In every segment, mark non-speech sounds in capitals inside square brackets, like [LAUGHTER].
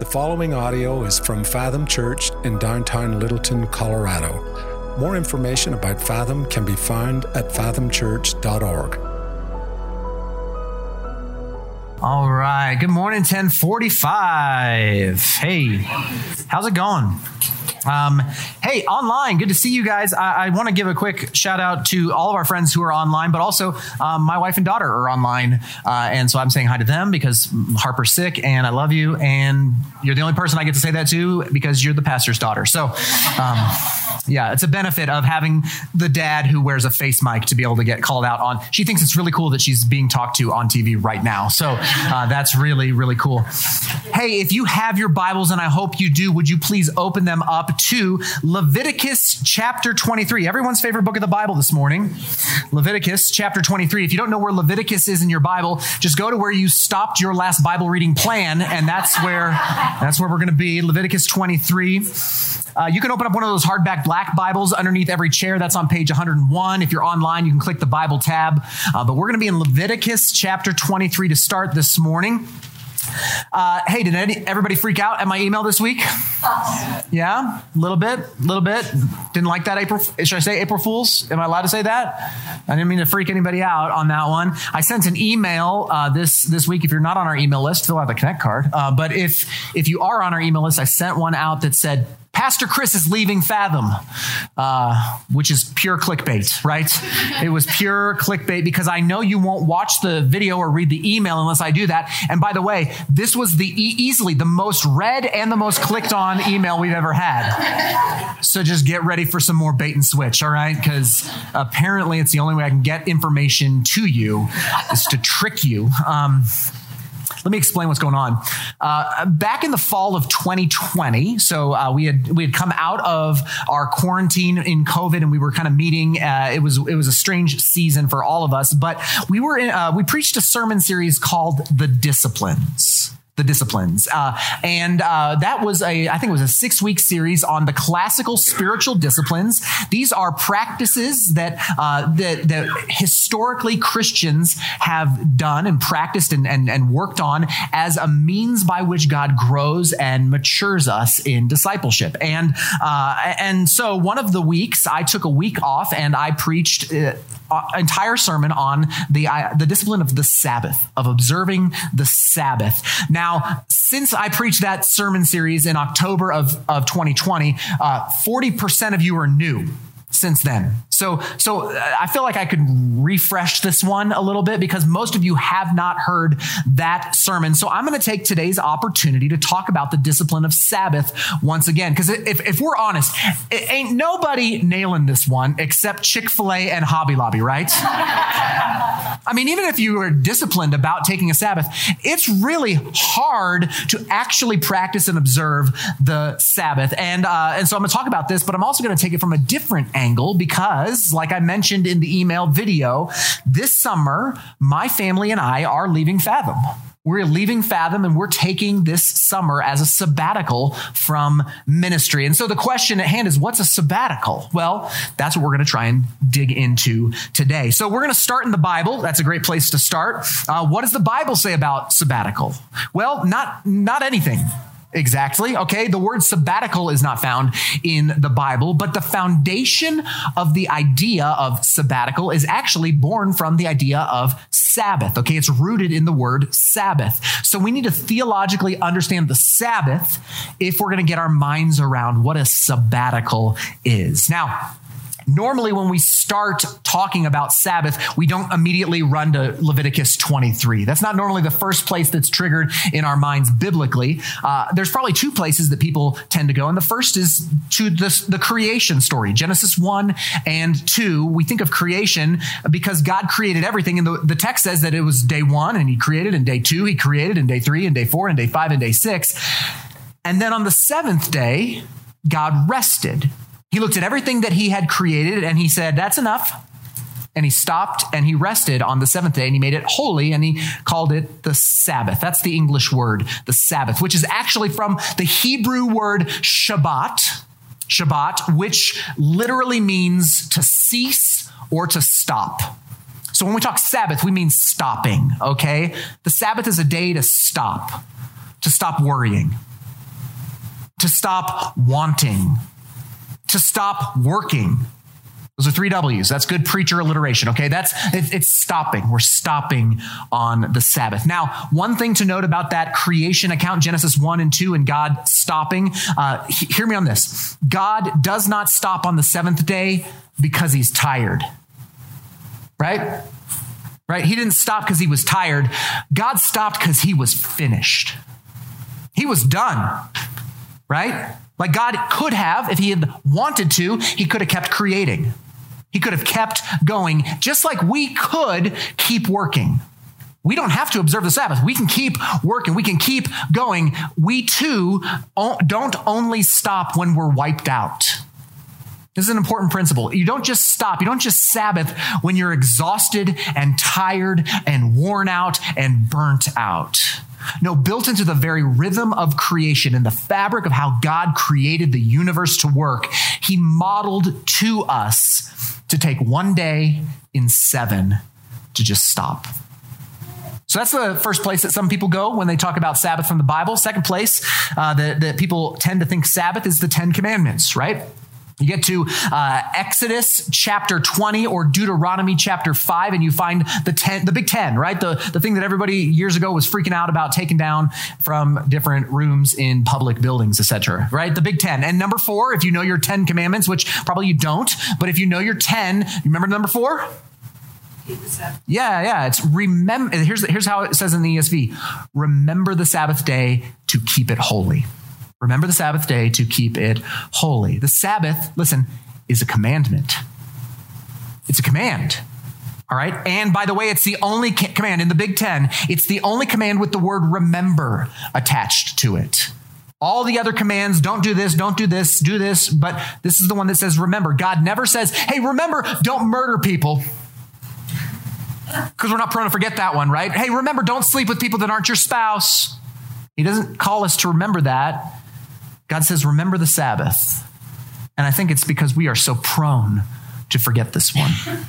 The following audio is from Fathom Church in downtown Littleton, Colorado. More information about Fathom can be found at fathomchurch.org. All right. Good morning, 1045. Hey, how's it going? Um, hey, online, good to see you guys. I, I want to give a quick shout out to all of our friends who are online, but also um, my wife and daughter are online. Uh, and so I'm saying hi to them because Harper's sick and I love you. And you're the only person I get to say that to because you're the pastor's daughter. So, um, yeah, it's a benefit of having the dad who wears a face mic to be able to get called out on. She thinks it's really cool that she's being talked to on TV right now. So uh, that's really, really cool. Hey, if you have your Bibles, and I hope you do, would you please open them up to Leviticus chapter 23, everyone's favorite book of the Bible this morning. Leviticus chapter 23. If you don't know where Leviticus is in your Bible, just go to where you stopped your last Bible reading plan, and that's where that's where we're going to be. Leviticus 23. Uh, you can open up one of those hardback black Bibles underneath every chair. That's on page 101. If you're online, you can click the Bible tab. Uh, but we're going to be in Leviticus chapter 23 to start this morning. Uh, hey, did any, everybody freak out at my email this week? Yeah, a little bit, a little bit. Didn't like that April. Should I say April Fools? Am I allowed to say that? I didn't mean to freak anybody out on that one. I sent an email uh, this this week. If you're not on our email list, fill out the Connect card. Uh, but if if you are on our email list, I sent one out that said Pastor Chris is leaving Fathom, uh, which is pure clickbait, right? It was pure clickbait because I know you won't watch the video or read the email unless I do that. And by the way, this was the e- easily the most read and the most clicked on email we've ever had. So just get ready for some more bait and switch, all right? Because apparently it's the only way I can get information to you is to trick you. Um, let me explain what's going on. Uh, back in the fall of 2020, so uh, we had we had come out of our quarantine in COVID, and we were kind of meeting. Uh, it was it was a strange season for all of us, but we were in, uh, we preached a sermon series called "The Disciplines." The disciplines. Uh, and uh, that was a, I think it was a six week series on the classical spiritual disciplines. These are practices that, uh, that, that historically Christians have done and practiced and, and, and worked on as a means by which God grows and matures us in discipleship. And, uh, and so one of the weeks, I took a week off and I preached uh, entire sermon on the uh, the discipline of the Sabbath, of observing the Sabbath. Now, since I preached that sermon series in October of, of 2020, uh, 40% of you are new since then. So, so uh, I feel like I could refresh this one a little bit because most of you have not heard that sermon. So I'm going to take today's opportunity to talk about the discipline of Sabbath once again. Because if, if we're honest, it ain't nobody nailing this one except Chick-fil-A and Hobby Lobby, right? [LAUGHS] I mean, even if you are disciplined about taking a Sabbath, it's really hard to actually practice and observe the Sabbath. And, uh, and so I'm going to talk about this, but I'm also going to take it from a different angle because, like I mentioned in the email video, this summer, my family and I are leaving Fathom. We're leaving Fathom and we're taking this summer as a sabbatical from ministry. And so the question at hand is what's a sabbatical? Well, that's what we're going to try and dig into today. So we're going to start in the Bible. That's a great place to start. Uh, what does the Bible say about sabbatical? Well, not, not anything. Exactly. Okay. The word sabbatical is not found in the Bible, but the foundation of the idea of sabbatical is actually born from the idea of Sabbath. Okay. It's rooted in the word Sabbath. So we need to theologically understand the Sabbath if we're going to get our minds around what a sabbatical is. Now, Normally, when we start talking about Sabbath, we don't immediately run to Leviticus 23. That's not normally the first place that's triggered in our minds biblically. Uh, there's probably two places that people tend to go. And the first is to the, the creation story Genesis 1 and 2. We think of creation because God created everything. And the, the text says that it was day one and he created, and day two he created, and day three, and day four, and day five, and day six. And then on the seventh day, God rested. He looked at everything that he had created and he said, That's enough. And he stopped and he rested on the seventh day and he made it holy and he called it the Sabbath. That's the English word, the Sabbath, which is actually from the Hebrew word Shabbat, Shabbat, which literally means to cease or to stop. So when we talk Sabbath, we mean stopping, okay? The Sabbath is a day to stop, to stop worrying, to stop wanting, to stop working. Those are three W's. That's good preacher alliteration. Okay, that's it's stopping. We're stopping on the Sabbath. Now, one thing to note about that creation account, Genesis one and two, and God stopping. Uh, he, hear me on this. God does not stop on the seventh day because He's tired. Right? Right? He didn't stop because he was tired. God stopped because he was finished. He was done. Right? Like God could have, if he had wanted to, he could have kept creating. He could have kept going, just like we could keep working. We don't have to observe the Sabbath. We can keep working. We can keep going. We too don't only stop when we're wiped out. This is an important principle. You don't just stop. You don't just Sabbath when you're exhausted and tired and worn out and burnt out. No, built into the very rhythm of creation and the fabric of how God created the universe to work, He modeled to us to take one day in seven to just stop. So that's the first place that some people go when they talk about Sabbath from the Bible. Second place uh, that, that people tend to think Sabbath is the Ten Commandments, right? You get to uh, Exodus chapter 20 or Deuteronomy chapter 5, and you find the ten, the big 10, right? The, the thing that everybody years ago was freaking out about taking down from different rooms in public buildings, etc. right? The big 10. And number four, if you know your 10 commandments, which probably you don't, but if you know your 10, you remember number four? Yeah, yeah. It's remember. Here's, here's how it says in the ESV remember the Sabbath day to keep it holy. Remember the Sabbath day to keep it holy. The Sabbath, listen, is a commandment. It's a command. All right. And by the way, it's the only command in the Big Ten. It's the only command with the word remember attached to it. All the other commands, don't do this, don't do this, do this. But this is the one that says remember. God never says, hey, remember, don't murder people. Because we're not prone to forget that one, right? Hey, remember, don't sleep with people that aren't your spouse. He doesn't call us to remember that. God says, remember the Sabbath. And I think it's because we are so prone to forget this one. [LAUGHS]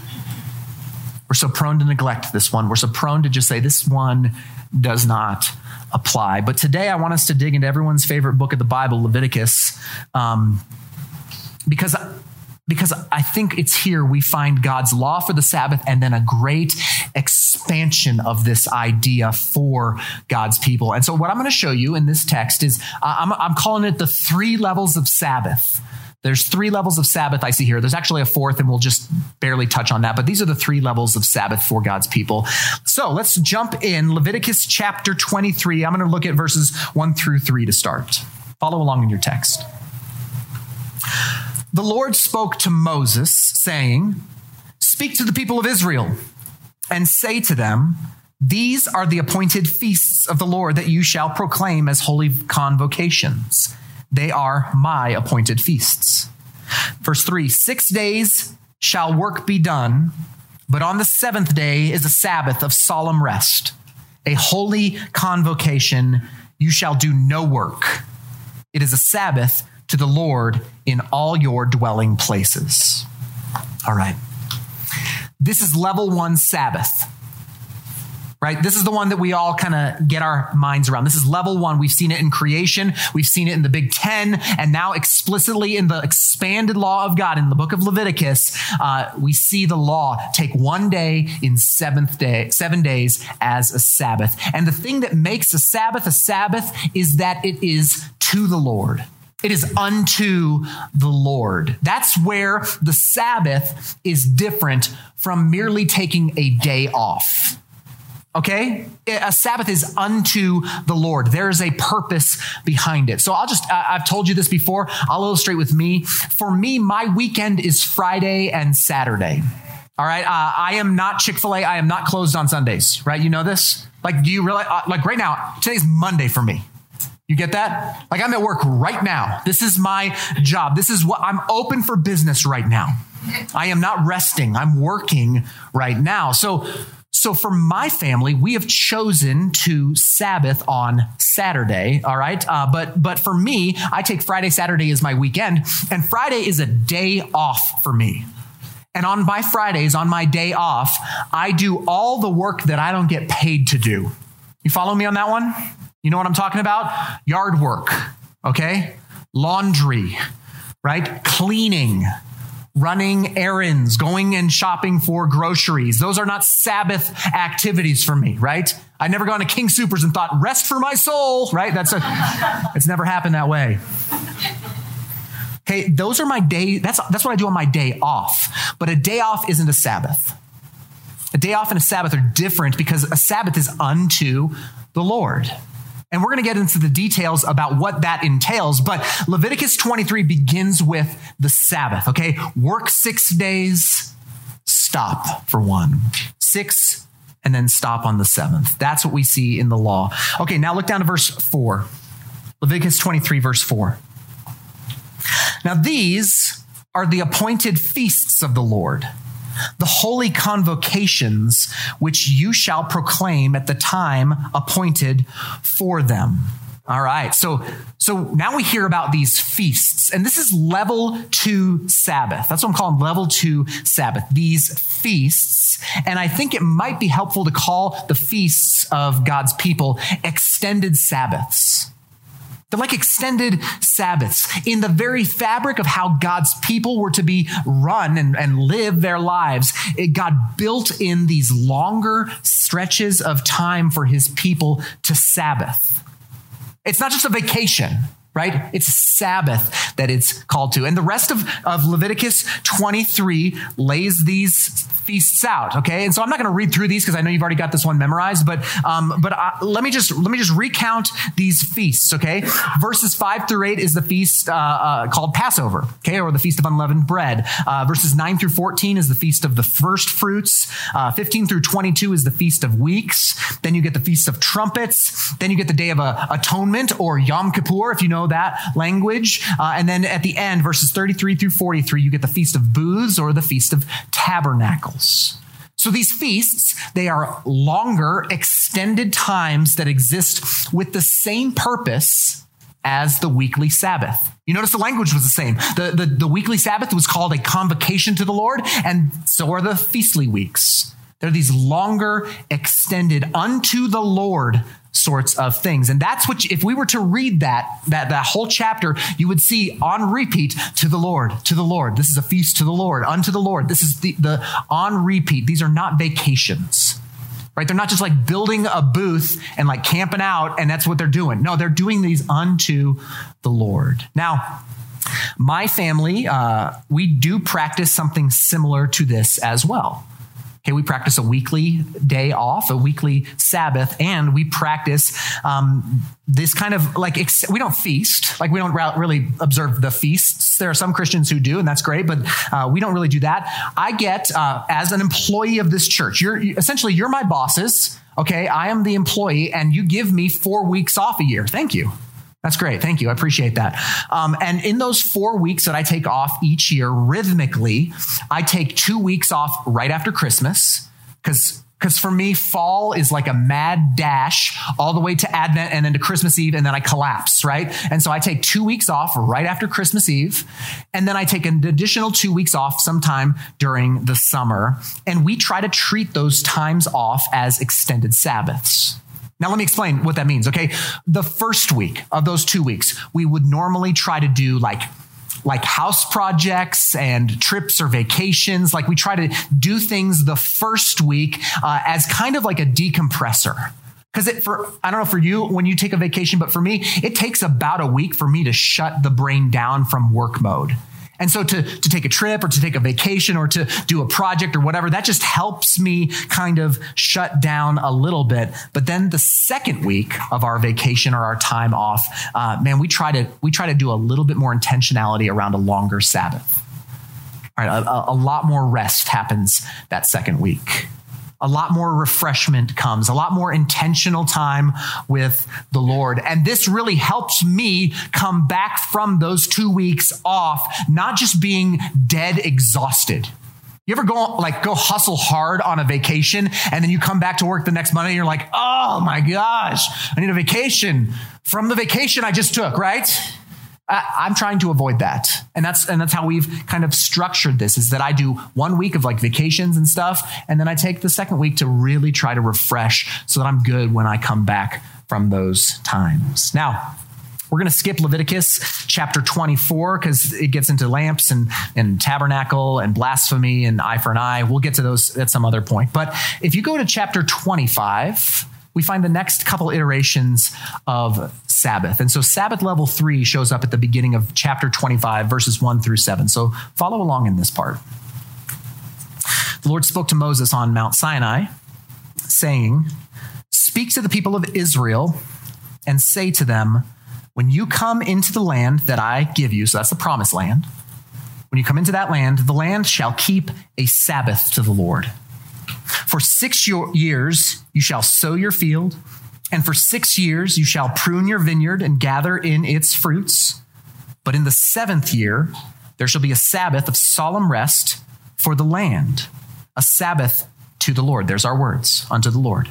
We're so prone to neglect this one. We're so prone to just say, this one does not apply. But today I want us to dig into everyone's favorite book of the Bible, Leviticus, um, because because I think it's here we find God's law for the Sabbath and then a great expansion of this idea for God's people. And so, what I'm going to show you in this text is uh, I'm, I'm calling it the three levels of Sabbath. There's three levels of Sabbath I see here. There's actually a fourth, and we'll just barely touch on that. But these are the three levels of Sabbath for God's people. So let's jump in Leviticus chapter 23. I'm going to look at verses 1 through 3 to start. Follow along in your text. The Lord spoke to Moses, saying, Speak to the people of Israel and say to them, These are the appointed feasts of the Lord that you shall proclaim as holy convocations. They are my appointed feasts. Verse 3 Six days shall work be done, but on the seventh day is a Sabbath of solemn rest, a holy convocation. You shall do no work. It is a Sabbath to the Lord in all your dwelling places. All right. This is level one Sabbath. Right? This is the one that we all kind of get our minds around. This is level one. We've seen it in creation. We've seen it in the Big Ten, and now explicitly in the expanded law of God in the book of Leviticus. Uh, we see the law take one day in seventh day, seven days as a Sabbath. And the thing that makes a Sabbath a Sabbath is that it is to the Lord. It is unto the Lord. That's where the Sabbath is different from merely taking a day off. Okay? A Sabbath is unto the Lord. There is a purpose behind it. So I'll just, I've told you this before. I'll illustrate with me. For me, my weekend is Friday and Saturday. All right. Uh, I am not Chick fil A. I am not closed on Sundays, right? You know this? Like, do you realize, uh, like right now, today's Monday for me. You get that? Like I'm at work right now. This is my job. This is what I'm open for business right now. I am not resting. I'm working right now. So so for my family, we have chosen to Sabbath on Saturday. All right, uh, but but for me, I take Friday, Saturday as my weekend, and Friday is a day off for me. And on my Fridays, on my day off, I do all the work that I don't get paid to do. You follow me on that one? You know what I'm talking about? Yard work, okay? laundry, right? Cleaning, running errands, going and shopping for groceries. Those are not Sabbath activities for me, right? I never gone to King Supers and thought, rest for my soul, right? That's a, it's never happened that way. Okay, those are my day, that's, that's what I do on my day off. But a day off isn't a Sabbath. A day off and a Sabbath are different because a Sabbath is unto the Lord. And we're going to get into the details about what that entails. But Leviticus 23 begins with the Sabbath, okay? Work six days, stop for one. Six, and then stop on the seventh. That's what we see in the law. Okay, now look down to verse 4. Leviticus 23, verse 4. Now, these are the appointed feasts of the Lord the holy convocations which you shall proclaim at the time appointed for them. All right. So so now we hear about these feasts and this is level 2 Sabbath. That's what I'm calling level 2 Sabbath. These feasts and I think it might be helpful to call the feasts of God's people extended Sabbaths. They're like extended Sabbaths in the very fabric of how God's people were to be run and, and live their lives. It, God built in these longer stretches of time for his people to Sabbath. It's not just a vacation right? It's Sabbath that it's called to. And the rest of, of Leviticus 23 lays these feasts out. Okay, and so I'm not going to read through these because I know you've already got this one memorized. But um, but I, let me just let me just recount these feasts. Okay, verses five through eight is the feast uh, uh, called Passover. Okay, or the feast of unleavened bread. Uh, verses nine through fourteen is the feast of the first fruits. Uh, fifteen through twenty-two is the feast of weeks. Then you get the feast of trumpets. Then you get the day of uh, atonement or Yom Kippur, if you know that language. Uh, and then at the end, verses thirty-three through forty-three, you get the feast of booths or the feast of So these feasts, they are longer, extended times that exist with the same purpose as the weekly Sabbath. You notice the language was the same. The, the, the weekly Sabbath was called a convocation to the Lord, and so are the feastly weeks. They're these longer, extended unto the Lord sorts of things. And that's what, if we were to read that, that, that whole chapter, you would see on repeat to the Lord, to the Lord. This is a feast to the Lord, unto the Lord. This is the, the on repeat. These are not vacations, right? They're not just like building a booth and like camping out and that's what they're doing. No, they're doing these unto the Lord. Now, my family, uh, we do practice something similar to this as well. Okay, we practice a weekly day off, a weekly Sabbath, and we practice um, this kind of like ex- we don't feast, like we don't really observe the feasts. There are some Christians who do, and that's great, but uh, we don't really do that. I get uh, as an employee of this church. You're essentially you're my bosses. Okay, I am the employee, and you give me four weeks off a year. Thank you. That's great. Thank you. I appreciate that. Um, and in those four weeks that I take off each year, rhythmically, I take two weeks off right after Christmas because because for me, fall is like a mad dash all the way to Advent and then to Christmas Eve, and then I collapse, right? And so I take two weeks off right after Christmas Eve, and then I take an additional two weeks off sometime during the summer. And we try to treat those times off as extended Sabbaths. Now, let me explain what that means, okay? The first week of those two weeks, we would normally try to do like like house projects and trips or vacations. Like we try to do things the first week uh, as kind of like a decompressor. Because it for I don't know for you when you take a vacation, but for me, it takes about a week for me to shut the brain down from work mode. And so to, to take a trip or to take a vacation or to do a project or whatever, that just helps me kind of shut down a little bit. But then the second week of our vacation or our time off, uh, man, we try to, we try to do a little bit more intentionality around a longer Sabbath. All right, a, a lot more rest happens that second week a lot more refreshment comes, a lot more intentional time with the Lord. And this really helps me come back from those two weeks off, not just being dead exhausted. You ever go like go hustle hard on a vacation and then you come back to work the next Monday and you're like, oh my gosh, I need a vacation from the vacation I just took, right? I'm trying to avoid that. And that's and that's how we've kind of structured this is that I do one week of like vacations and stuff and then I take the second week to really try to refresh so that I'm good when I come back from those times. Now, We're going to skip Leviticus chapter 24 because it gets into lamps and, and tabernacle and blasphemy and eye for an eye. We'll get to those at some other point. But if you go to chapter 25, we find the next couple iterations of Sabbath. And so Sabbath level three shows up at the beginning of chapter 25, verses one through seven. So follow along in this part. The Lord spoke to Moses on Mount Sinai, saying, Speak to the people of Israel and say to them, When you come into the land that I give you, so that's the promised land, when you come into that land, the land shall keep a Sabbath to the Lord. For six years you shall sow your field, and for six years you shall prune your vineyard and gather in its fruits. But in the seventh year there shall be a Sabbath of solemn rest for the land, a Sabbath to the Lord. There's our words unto the Lord.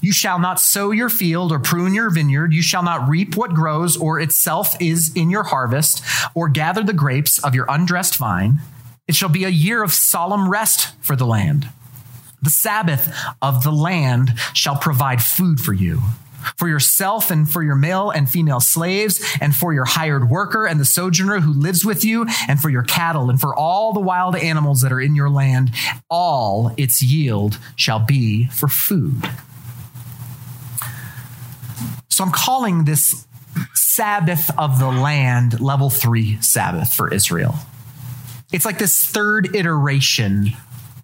You shall not sow your field or prune your vineyard. You shall not reap what grows or itself is in your harvest, or gather the grapes of your undressed vine. It shall be a year of solemn rest for the land. The Sabbath of the land shall provide food for you, for yourself and for your male and female slaves, and for your hired worker and the sojourner who lives with you, and for your cattle, and for all the wild animals that are in your land. All its yield shall be for food. So I'm calling this Sabbath of the land level three Sabbath for Israel. It's like this third iteration.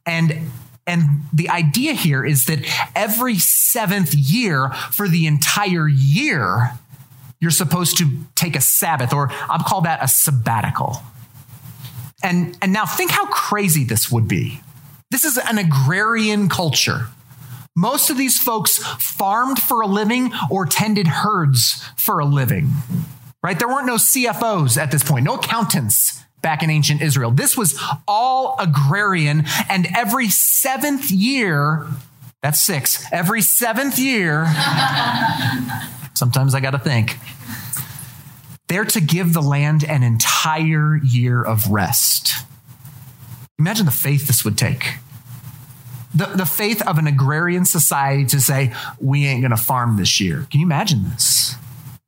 And and the idea here is that every seventh year for the entire year, you're supposed to take a Sabbath, or I'll call that a sabbatical. And, and now think how crazy this would be. This is an agrarian culture. Most of these folks farmed for a living or tended herds for a living, right? There weren't no CFOs at this point, no accountants back in ancient Israel. This was all agrarian, and every seventh year, that's six, every seventh year, [LAUGHS] sometimes I got to think, they're to give the land an entire year of rest. Imagine the faith this would take. The, the faith of an agrarian society to say, we ain't going to farm this year. Can you imagine this?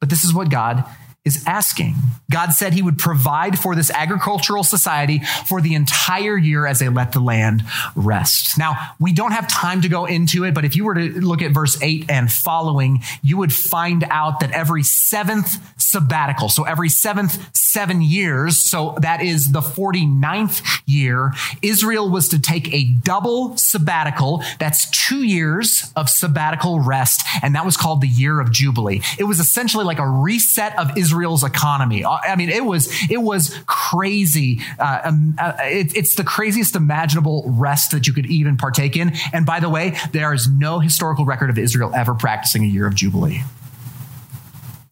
But this is what God is asking. God said he would provide for this agricultural society for the entire year as they let the land rest. Now, we don't have time to go into it, but if you were to look at verse 8 and following, you would find out that every seventh sabbatical, so every seventh seven years, so that is the 49th year, Israel was to take a double sabbatical. That's two years of sabbatical rest, and that was called the year of Jubilee. It was essentially like a reset of Israel's economy. Uh, I mean, it was it was crazy. Uh, um, uh, it, it's the craziest imaginable rest that you could even partake in. And by the way, there is no historical record of Israel ever practicing a year of jubilee.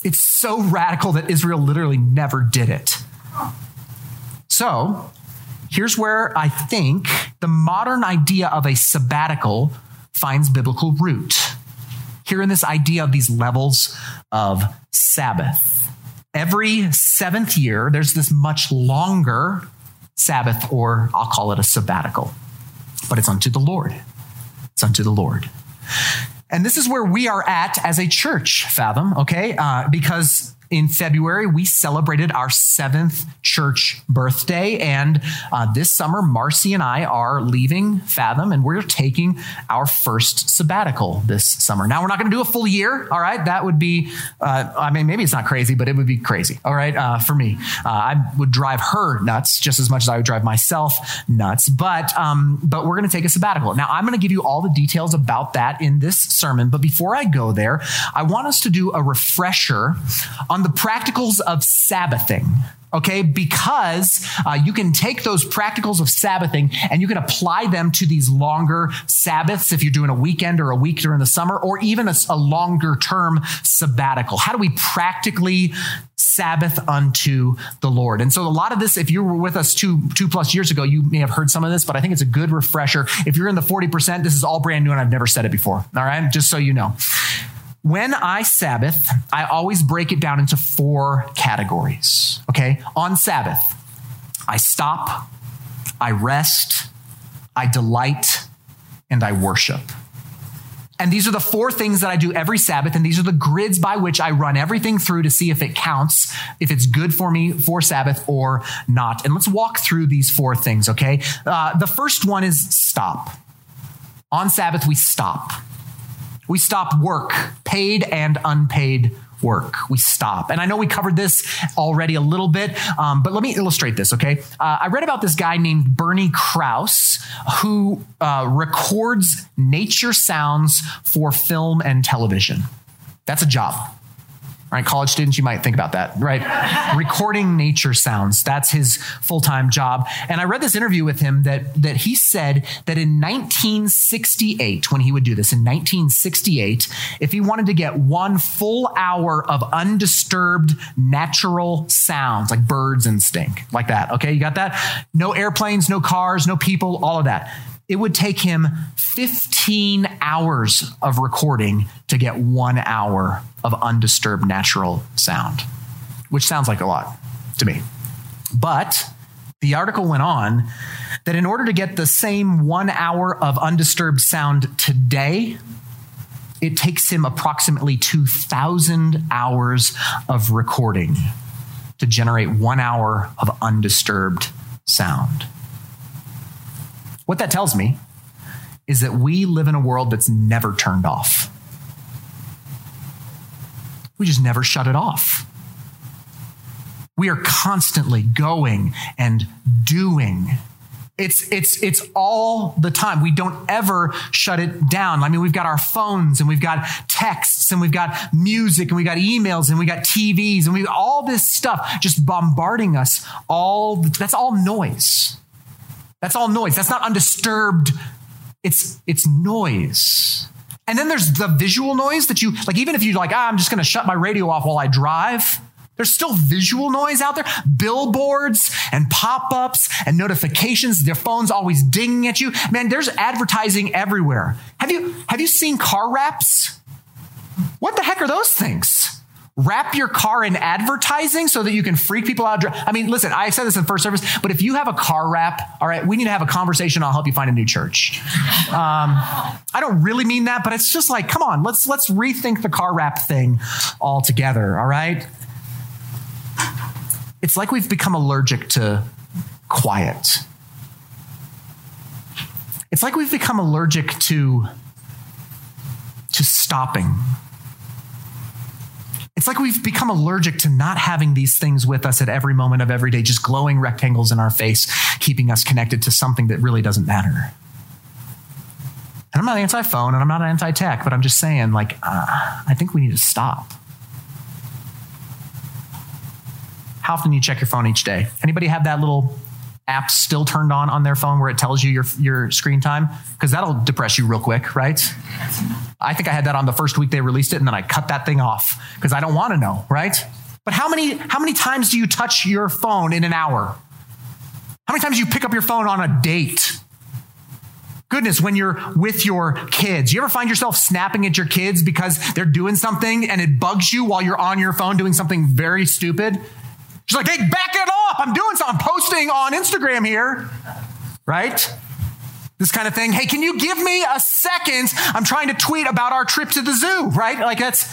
It's so radical that Israel literally never did it. So, here's where I think the modern idea of a sabbatical finds biblical root. Here in this idea of these levels of Sabbath every seventh year, there's this much longer Sabbath, or I'll call it a sabbatical, but it's unto the Lord. It's unto the Lord. And this is where we are at as a church, Fathom, okay? Uh, because in February, we celebrated our seventh church birthday. And uh, this summer, Marcy and I are leaving Fathom and we're taking our first sabbatical this summer. Now, we're not going to do a full year, all right? That would be, uh, I mean, maybe it's not crazy, but it would be crazy, all right, uh, for me. Uh, I would drive her nuts just as much as I would drive myself nuts. But, um, but we're going to take a sabbatical. Now, I'm going to give you all the details about that in this sermon. But before I go there, I want us to do a refresher on on the practicals of Sabbathing okay? Because uh, you can take those practicals of Sabbathing and you can apply them to these longer Sabbaths if you're doing a weekend or a week during the summer, or even a, a longer term sabbatical. How do we practically Sabbath unto the Lord? And so a lot of this, if you were with us two, two plus years ago, you may have heard some of this, but I think it's a good refresher. If you're in the 40%, this is all brand new and I've never said it before. All right. Just so you know. When I Sabbath, I always break it down into four categories. Okay. On Sabbath, I stop, I rest, I delight, and I worship. And these are the four things that I do every Sabbath. And these are the grids by which I run everything through to see if it counts, if it's good for me for Sabbath or not. And let's walk through these four things, okay? Uh, the first one is stop. On Sabbath, we stop. We stop work, paid and unpaid work. We stop. And I know we covered this already a little bit, um, but let me illustrate this, okay? Uh, I read about this guy named Bernie Krause who uh, records nature sounds for film and television. That's a job right? College students, you might think about that, right? Recording nature sounds. That's his full-time job. And I read this interview with him that, that he said that in 1968, when he would do this, in 1968, if he wanted to get one full hour of undisturbed natural sounds, like birds and stink, like that. Okay, you got that? No airplanes, no cars, no people, all of that it would take him 15 hours of recording to get one hour of undisturbed natural sound, which sounds like a lot to me. But the article went on that in order to get the same one hour of undisturbed sound today, it takes him approximately 2,000 hours of recording to generate one hour of undisturbed sound. What that tells me is that we live in a world that's never turned off. We just never shut it off. We are constantly going and doing. It's, it's, it's all the time. We don't ever shut it down. I mean, we've got our phones and we've got texts and we've got music and we've got emails and we've got TVs and we've all this stuff just bombarding us. All that's all noise. That's all noise. That's not undisturbed. It's it's noise. And then there's the visual noise that you like even if you like, ah, I'm just going to shut my radio off while I drive. There's still visual noise out there, billboards and pop-ups and notifications. Their phone's always dinging at you. Man, there's advertising everywhere. Have you have you seen car wraps? What the heck are those things? Wrap your car in advertising so that you can freak people out. I mean, listen, I said this in first service, but if you have a car wrap, all right, we need to have a conversation. I'll help you find a new church. Um, I don't really mean that, but it's just like, come on, let's let's rethink the car wrap thing altogether. All right. It's like we've become allergic to quiet. It's like we've become allergic to to stopping it's like we've become allergic to not having these things with us at every moment of every day, just glowing rectangles in our face, keeping us connected to something that really doesn't matter. And I'm not anti phone and I'm not anti tech, but I'm just saying, like, uh, I think we need to stop. How often do you check your phone each day? Anybody have that little app still turned on on their phone where it tells you your, your screen time? Because that'll depress you real quick, right? I think I had that on the first week they released it, and then I cut that thing off because I don't want to know, right? But how many, how many times do you touch your phone in an hour? How many times do you pick up your phone on a date? Goodness, when you're with your kids, you ever find yourself snapping at your kids because they're doing something and it bugs you while you're on your phone doing something very stupid? She's like, hey, back it up. I'm doing something. I'm posting on Instagram here. Right? This kind of thing. Hey, can you give me a second? I'm trying to tweet about our trip to the zoo, right? Like that's,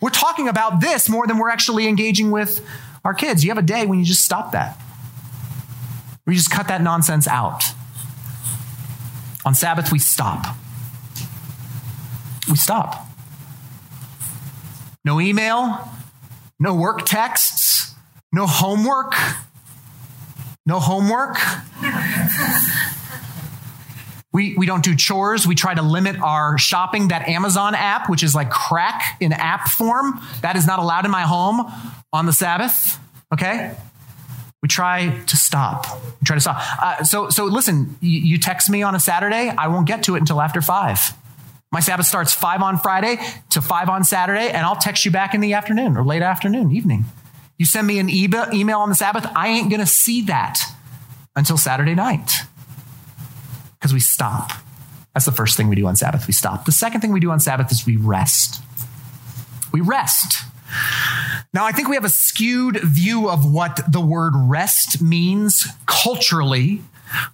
we're talking about this more than we're actually engaging with our kids. You have a day when you just stop that. We just cut that nonsense out. On Sabbath, we stop. We stop. No email, no work texts, no homework? No homework? We, we don't do chores. We try to limit our shopping. That Amazon app, which is like crack in app form, that is not allowed in my home on the Sabbath. Okay? We try to stop. We try to stop. Uh, so, so listen, you, you text me on a Saturday, I won't get to it until after five. My Sabbath starts five on Friday to five on Saturday, and I'll text you back in the afternoon or late afternoon, evening. You send me an email on the Sabbath, I ain't going to see that until Saturday night because we stop. That's the first thing we do on Sabbath. We stop. The second thing we do on Sabbath is we rest. We rest. Now, I think we have a skewed view of what the word rest means culturally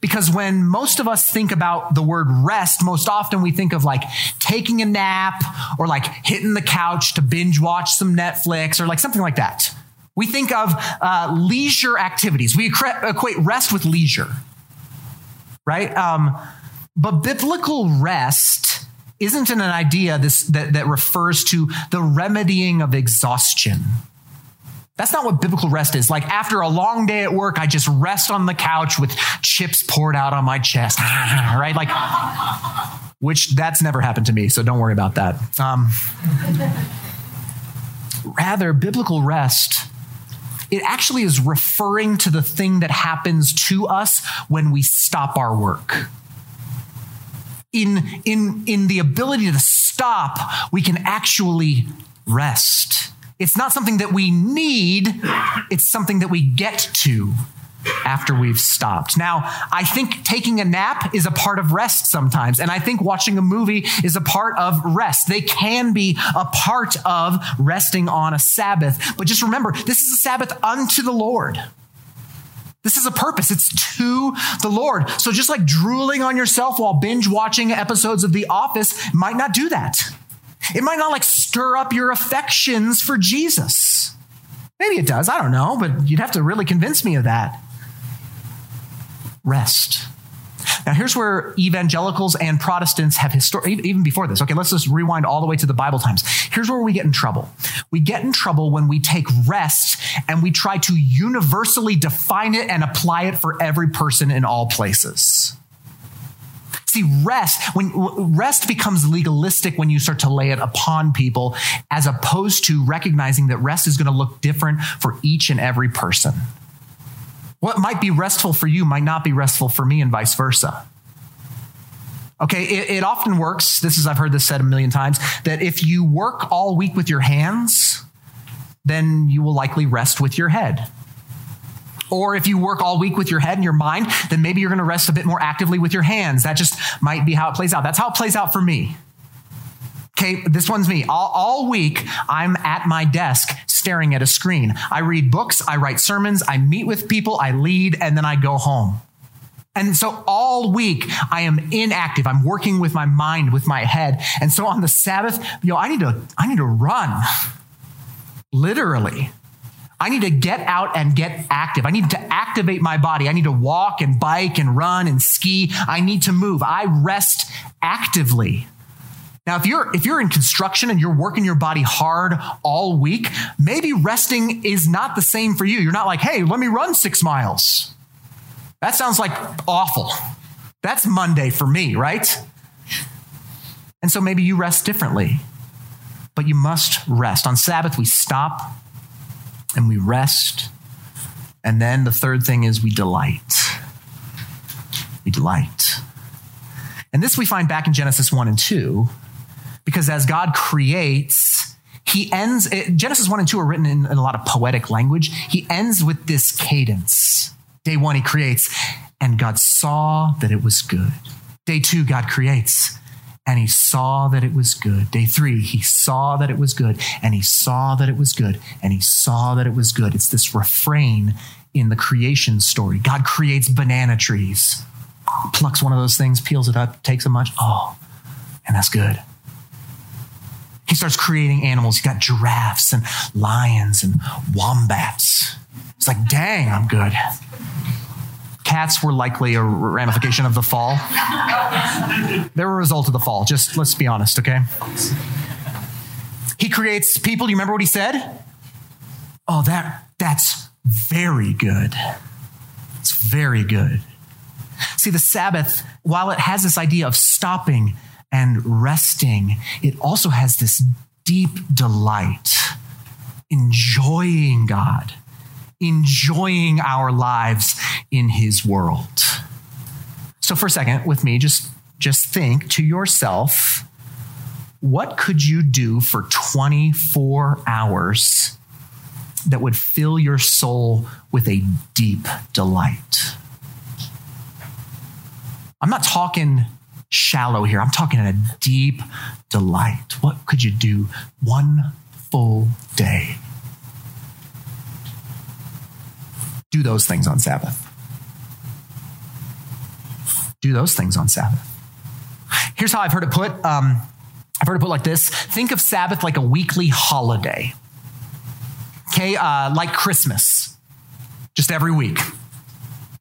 Because when most of us think about the word rest, most often we think of like taking a nap or like hitting the couch to binge watch some Netflix or like something like that. We think of uh, leisure activities. We equate rest with leisure, right? Um, but biblical rest isn't an idea this, that, that refers to the remedying of exhaustion. That's not what biblical rest is. Like after a long day at work, I just rest on the couch with chips poured out on my chest, [LAUGHS] right? Like, which that's never happened to me, so don't worry about that. Um, rather, biblical rest, it actually is referring to the thing that happens to us when we stop our work in, in, in the ability to stop, we can actually rest. It's not something that we need, it's something that we get to after we've stopped. Now, I think taking a nap is a part of rest sometimes, and I think watching a movie is a part of rest. They can be a part of resting on a Sabbath, but just remember, this is a Sabbath unto the Lord. This is a purpose. It's to the Lord. So just like drooling on yourself while binge watching episodes of The Office might not do that. It might not like stir up your affections for Jesus. Maybe it does. I don't know, but you'd have to really convince me of that. Rest. Now, here's where evangelicals and Protestants have historically, even before this. Okay, let's just rewind all the way to the Bible times. Here's where we get in trouble. We get in trouble when we take rest and we try to universally define it and apply it for every person in all places. See, rest, when rest becomes legalistic when you start to lay it upon people, as opposed to recognizing that rest is going to look different for each and every person. What might be restful for you might not be restful for me, and vice versa. Okay, it, it, often works. This is, I've heard this said a million times, that if you work all week with your hands, then you will likely rest with your head. Or if you work all week with your head and your mind, then maybe you're going to rest a bit more actively with your hands. That just might be how it plays out. That's how it plays out for me. Okay, this one's me. All, all, week, I'm at my desk staring at a screen. I read books, I write sermons, I meet with people, I lead, and then I go home. And so all week I am inactive. I'm working with my mind, with my head. And so on the Sabbath, know, I need to, I need to run. Literally. I need to get out and get active. I need to activate my body. I need to walk and bike and run and ski. I need to move. I rest actively. Now, if you're if you're in construction and you're working your body hard all week, maybe resting is not the same for you. You're not like, hey, let me run six miles. That sounds like awful. That's Monday for me, right? And so maybe you rest differently. But you must rest. On Sabbath, we stop and we rest. And then the third thing is we delight. We delight. And this we find back in Genesis 1 and 2 because as God creates, he ends, it, Genesis 1 and 2 are written in, in a lot of poetic language. He ends with this cadence. Day one, he creates, and God saw that it was good. Day two, God creates, and he saw that it was good. Day three, he saw that it was good, and he saw that it was good, and he saw that it was good. It's this refrain in the creation story. God creates banana trees, plucks one of those things, peels it up, takes a munch. Oh, and that's good. He starts creating animals. He's got giraffes and lions and wombats. It's like, dang, I'm good. Cats were likely a ramification of the fall. They're a result of the fall. Just let's be honest, okay? He creates people. You remember what he said? Oh, that that's very good. It's very good. See, the Sabbath, while it has this idea of stopping and resting, it also has this deep delight, enjoying God, enjoying our lives in His world. So, for a second, with me, just, just think to yourself what could you do for 24 hours that would fill your soul with a deep delight? I'm not talking shallow here. I'm talking in a deep delight. What could you do one full day? Do those things on Sabbath. do those things on Sabbath. Here's how I've heard it put. Um, I've heard it put like this think of Sabbath like a weekly holiday. Okay, uh, like Christmas, just every week.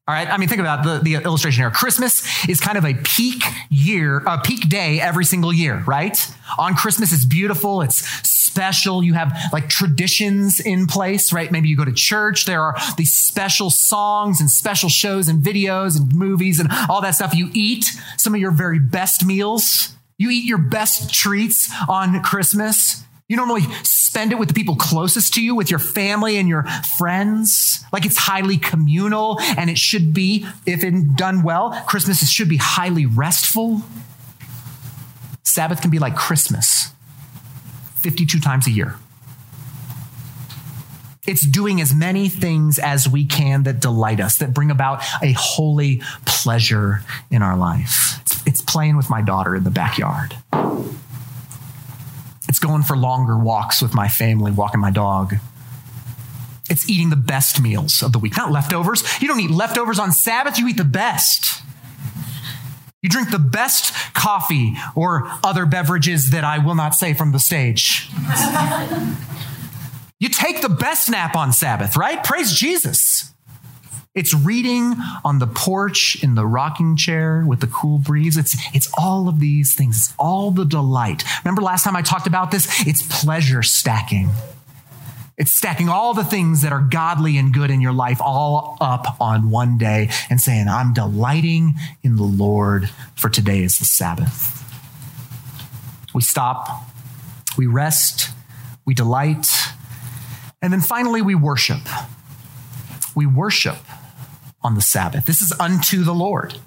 All right, I mean, think about the, the illustration here. Christmas is kind of a peak year, a peak day every single year, right? On Christmas, it's beautiful, it's special. You have like traditions in place, right? Maybe you go to church. There are these special songs and special shows and videos and movies and all that stuff. You eat some of your very best meals. You eat your best treats on Christmas. You normally spend it with the people closest to you, with your family and your friends. Like it's highly communal, and it should be, if it done well, Christmas should be highly restful. Sabbath can be like Christmas 52 times a year. It's doing as many things as we can that delight us, that bring about a holy pleasure in our life. It's, it's playing with my daughter in the backyard. It's going for longer walks with my family, walking my dog. It's eating the best meals of the week, not leftovers. You don't eat leftovers on Sabbath, you eat the best. You drink the best coffee or other beverages that I will not say from the stage. [LAUGHS] you take the best nap on Sabbath, right? Praise Jesus. It's reading on the porch in the rocking chair with the cool breeze. It's, it's all of these things. It's all the delight. Remember last time I talked about this? It's pleasure stacking. It's stacking all the things that are godly and good in your life all up on one day and saying, I'm delighting in the Lord, for today is the Sabbath. We stop, we rest, we delight, and then finally we worship. We worship on the Sabbath. This is unto the Lord.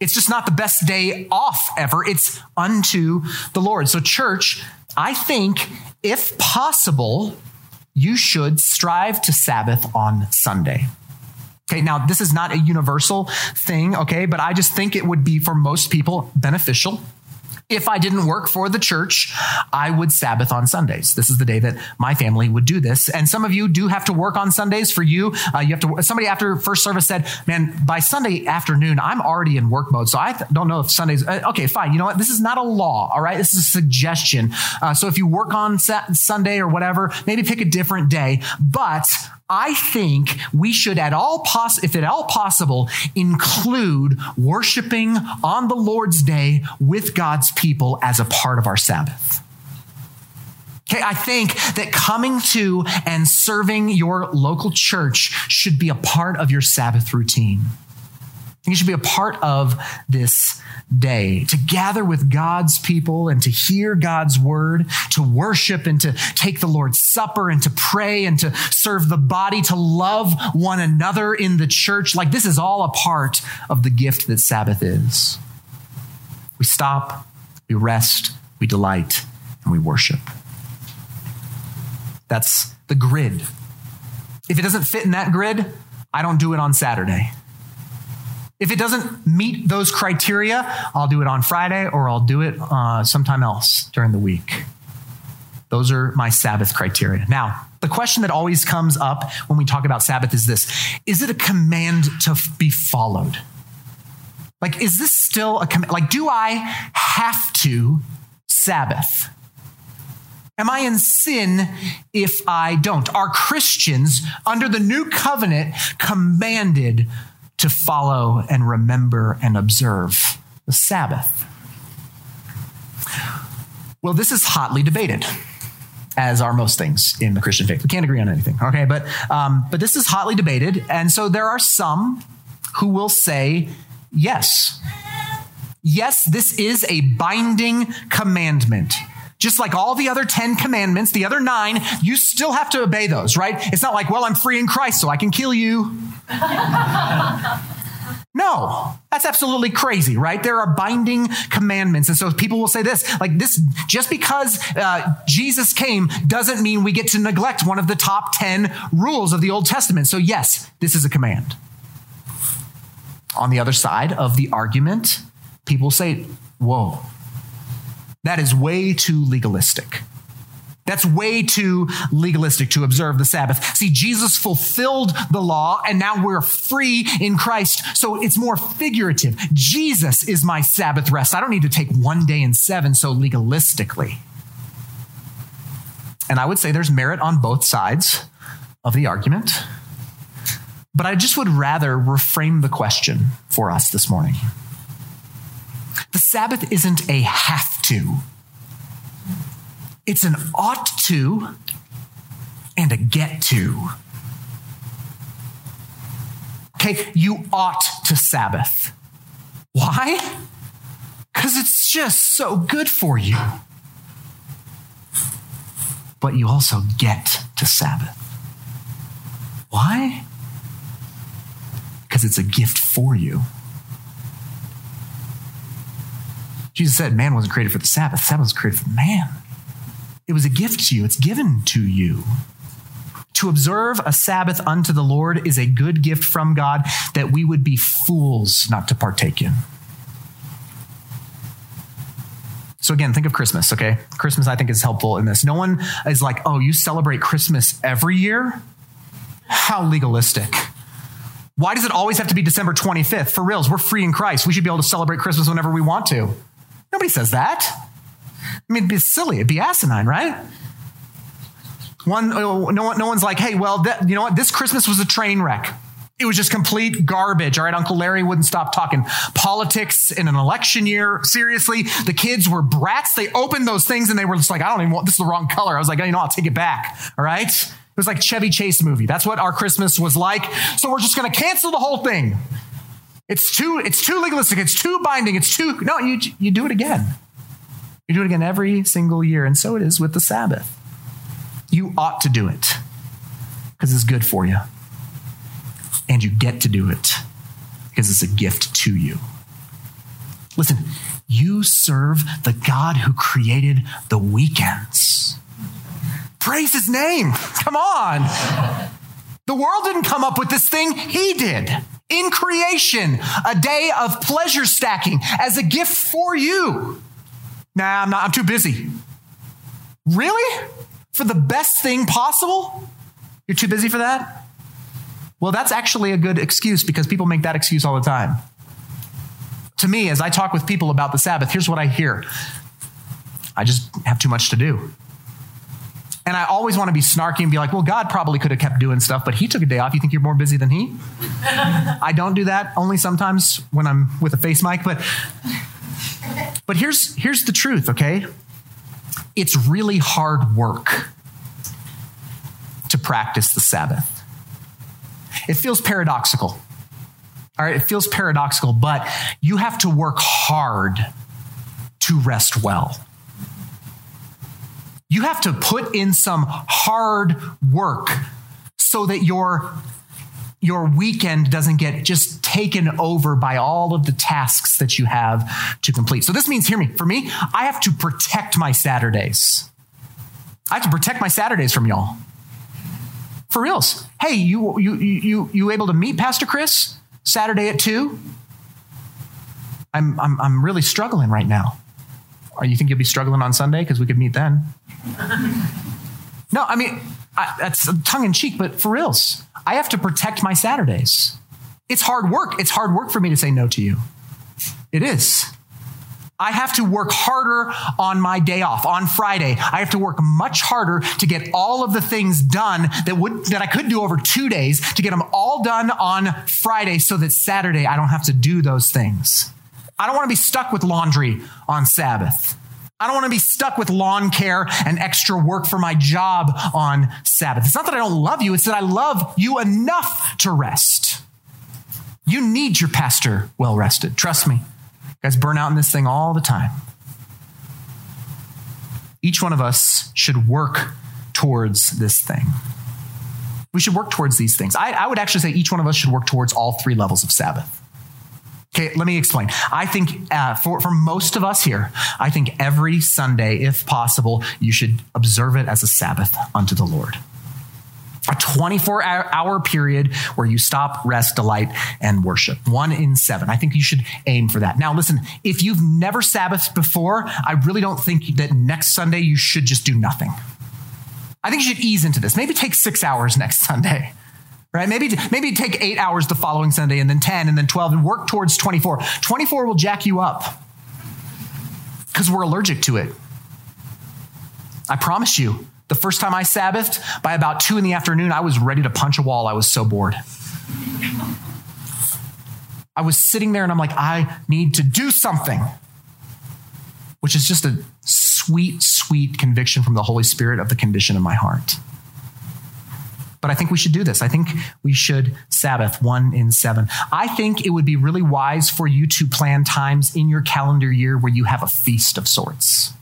It's just not the best day off ever. It's unto the Lord. So, church, I think if possible, you should strive to Sabbath on Sunday. Okay, now this is not a universal thing, okay, but I just think it would be for most people beneficial if I didn't work for the church, I would Sabbath on Sundays. This is the day that my family would do this. And some of you do have to work on Sundays. For you, uh, you have to. Somebody after first service said, "Man, by Sunday afternoon, I'm already in work mode, so I th- don't know if Sundays." Uh, okay, fine. You know what? This is not a law. All right, this is a suggestion. Uh, so if you work on Sunday or whatever, maybe pick a different day. But I think we should at all poss- if at all possible include worshiping on the Lord's day with God's people as a part of our Sabbath. Okay, I think that coming to and serving your local church should be a part of your Sabbath routine. You should be a part of this day to gather with God's people and to hear God's word, to worship and to take the Lord's Supper and to pray and to serve the body, to love one another in the church. Like this is all a part of the gift that Sabbath is. We stop, we rest, we delight, and we worship. That's the grid. If it doesn't fit in that grid, I don't do it on Saturday. If it doesn't meet those criteria, I'll do it on Friday or I'll do it uh, sometime else during the week. Those are my Sabbath criteria. Now, the question that always comes up when we talk about Sabbath is this Is it a command to be followed? Like, is this still a command? Like, do I have to Sabbath? Am I in sin if I don't? Are Christians under the new covenant commanded to follow and remember and observe the Sabbath? Well, this is hotly debated, as are most things in the Christian faith. We can't agree on anything, okay? But um, but this is hotly debated, and so there are some who will say yes. Yes, this is a binding commandment. Just like all the other 10 commandments, the other nine, you still have to obey those, right? It's not like, well, I'm free in Christ, so I can kill you. [LAUGHS] No, that's absolutely crazy, right? There are binding commandments. And so people will say this like, this, just because uh, Jesus came doesn't mean we get to neglect one of the top 10 rules of the Old Testament. So, yes, this is a command. On the other side of the argument, people say, whoa, that is way too legalistic. That's way too legalistic to observe the Sabbath. See, Jesus fulfilled the law and now we're free in Christ. So it's more figurative. Jesus is my Sabbath rest. I don't need to take one day in seven so legalistically. And I would say there's merit on both sides of the argument. But I just would rather reframe the question for us this morning. The Sabbath isn't a have to it's an ought to and a get to. Okay, you ought to Sabbath. Why? Because it's just so good for you. But you also get to Sabbath. Why? Because it's a gift for you. Jesus said, Man wasn't created for the Sabbath, Sabbath was created for man. It was a gift to you, it's given to you. To observe a Sabbath unto the Lord is a good gift from God that we would be fools not to partake in. So, again, think of Christmas, okay? Christmas, I think, is helpful in this. No one is like, oh, you celebrate Christmas every year? How legalistic. Why does it always have to be December 25th? For reals, we're free in Christ. We should be able to celebrate Christmas whenever we want to. Nobody says that. I mean, it'd be silly. It'd be asinine, right? One, oh, no, no one's like, hey, well, that, you know what? This Christmas was a train wreck. It was just complete garbage. All right, Uncle Larry wouldn't stop talking politics in an election year. Seriously, the kids were brats. They opened those things and they were just like, I don't even want this is the wrong color. I was like, oh, you know, I'll take it back. All right. It was like Chevy Chase movie. That's what our Christmas was like. So we're just going to cancel the whole thing. It's too, it's too legalistic. It's too binding. It's too, no, you, you do it again. You do it again every single year. And so it is with the Sabbath. You ought to do it because it's good for you. And you get to do it because it's a gift to you. Listen, you serve the God who created the weekends. Praise his name. Come on. The world didn't come up with this thing, he did. In creation, a day of pleasure stacking as a gift for you. Nah, I'm not, I'm too busy. Really? For the best thing possible? You're too busy for that? Well, that's actually a good excuse because people make that excuse all the time. To me, as I talk with people about the Sabbath, here's what I hear I just have too much to do. And I always want to be snarky and be like, well, God probably could have kept doing stuff, but he took a day off. You think you're more busy than he? [LAUGHS] I don't do that, only sometimes when I'm with a face mic, but but here's, here's the truth, okay? It's really hard work to practice the Sabbath. It feels paradoxical. All right, it feels paradoxical, but you have to work hard to rest well. You have to put in some hard work so that your your weekend doesn't get just taken over by all of the tasks that you have to complete. So this means, hear me, for me, I have to protect my Saturdays. I have to protect my Saturdays from y'all. For reals. Hey, you you you you able to meet Pastor Chris Saturday at two? I'm I'm I'm really struggling right now. You think you'll be struggling on Sunday because we could meet then? [LAUGHS] no, I mean I, that's tongue in cheek, but for reals. I have to protect my Saturdays. It's hard work. It's hard work for me to say no to you. It is. I have to work harder on my day off on Friday. I have to work much harder to get all of the things done that would that I could do over 2 days to get them all done on Friday so that Saturday I don't have to do those things. I don't want to be stuck with laundry on Sabbath. I don't want to be stuck with lawn care and extra work for my job on Sabbath. It's not that I don't love you, it's that I love you enough to rest. You need your pastor well rested. Trust me. You guys burn out in this thing all the time. Each one of us should work towards this thing. We should work towards these things. I, I would actually say each one of us should work towards all three levels of Sabbath. Okay, let me explain. I think uh, for, for most of us here, I think every Sunday, if possible, you should observe it as a Sabbath unto the Lord. A 24 hour period where you stop, rest, delight, and worship. One in seven. I think you should aim for that. Now, listen, if you've never Sabbathed before, I really don't think that next Sunday you should just do nothing. I think you should ease into this. Maybe take six hours next Sunday right? Maybe, maybe take eight hours the following Sunday and then 10 and then 12 and work towards 24. 24 will jack you up because we're allergic to it. I promise you, the first time I Sabbathed, by about two in the afternoon, I was ready to punch a wall. I was so bored. I was sitting there and I'm like, I need to do something, which is just a sweet, sweet conviction from the Holy Spirit of the condition of my heart. But I think we should do this. I think we should Sabbath one in seven. I think it would be really wise for you to plan times in your calendar year where you have a feast of sorts.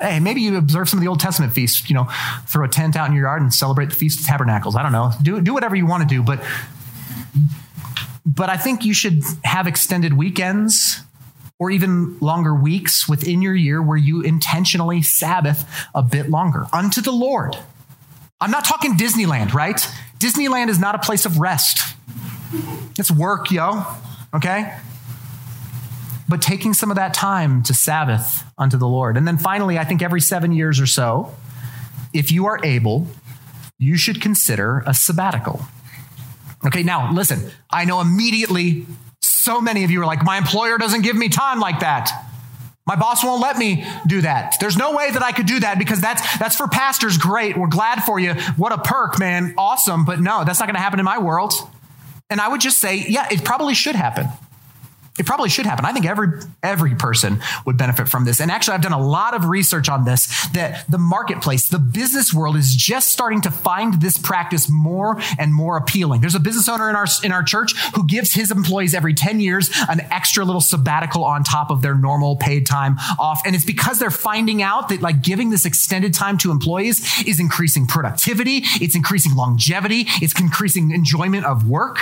Hey, maybe you observe some of the Old Testament feasts, you know, throw a tent out in your yard and celebrate the Feast of Tabernacles. I don't know. Do, do whatever you want to do, but but I think you should have extended weekends or even longer weeks within your year where you intentionally Sabbath a bit longer unto the Lord. I'm not talking Disneyland, right? Disneyland is not a place of rest. It's work, yo, okay? But taking some of that time to Sabbath unto the Lord. And then finally, I think every seven years or so, if you are able, you should consider a sabbatical. Okay, now listen, I know immediately so many of you are like, my employer doesn't give me time like that. My boss won't let me do that. There's no way that I could do that because that's that's for pastors. Great. We're glad for you. What a perk, man. Awesome. But no, that's not going to happen in my world. And I would just say, yeah, it probably should happen. It probably should happen. I think every every person would benefit from this. And actually, I've done a lot of research on this that the marketplace, the business world is just starting to find this practice more and more appealing. There's a business owner in our in our church who gives his employees every 10 years an extra little sabbatical on top of their normal paid time off. And it's because they're finding out that like giving this extended time to employees is increasing productivity, it's increasing longevity, it's increasing enjoyment of work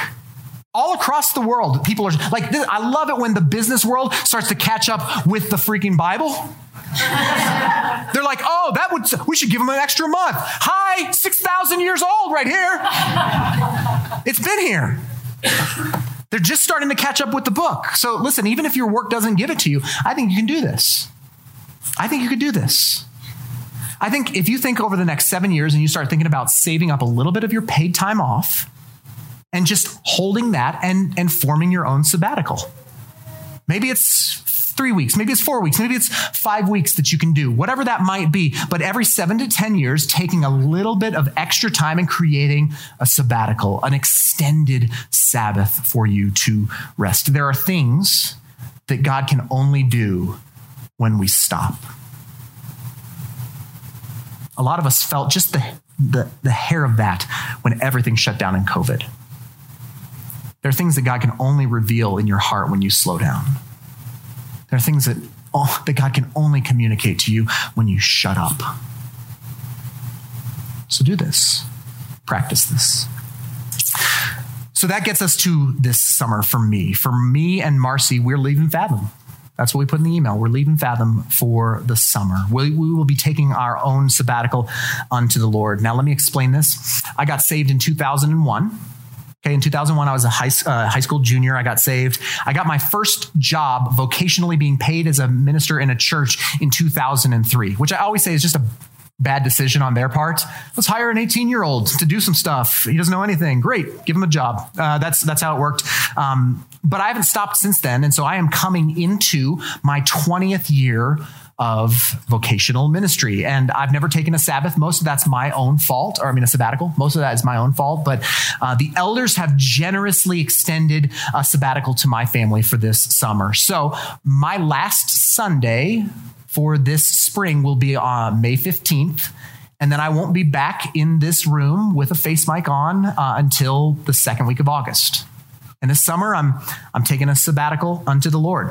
all across the world, people are like, this, I love it when the business world starts to catch up with the freaking Bible. [LAUGHS] They're like, oh, that would, we should give them an extra month. Hi, 6,000 years old right here. It's been here. They're just starting to catch up with the book. So listen, even if your work doesn't give it to you, I think you can do this. I think you could do this. I think if you think over the next seven years and you start thinking about saving up a little bit of your paid time off, and just holding that and, and forming your own sabbatical. Maybe it's three weeks, maybe it's four weeks, maybe it's five weeks that you can do, whatever that might be. But every seven to 10 years, taking a little bit of extra time and creating a sabbatical, an extended Sabbath for you to rest. There are things that God can only do when we stop. A lot of us felt just the, the, the hair of that when everything shut down in COVID. There are things that God can only reveal in your heart when you slow down. There are things that, oh, that God can only communicate to you when you shut up. So do this, practice this. So that gets us to this summer for me. For me and Marcy, we're leaving Fathom. That's what we put in the email. We're leaving Fathom for the summer. We, we, will be taking our own sabbatical unto the Lord. Now, let me explain this. I got saved in 2001. Okay, in 2001, I was a high, uh, high school junior. I got saved. I got my first job vocationally being paid as a minister in a church in 2003, which I always say is just a bad decision on their part. Let's hire an 18 year old to do some stuff. He doesn't know anything. Great, give him a job. Uh, that's that's how it worked. Um, but I haven't stopped since then, and so I am coming into my 20th year of vocational ministry. And I've never taken a Sabbath. Most of that's my own fault, or I mean, a sabbatical. Most of that is my own fault. But uh, the elders have generously extended a sabbatical to my family for this summer. So my last Sunday for this spring will be on May 15th. And then I won't be back in this room with a face mic on uh, until the second week of August. And this summer, I'm, I'm taking a sabbatical unto the Lord.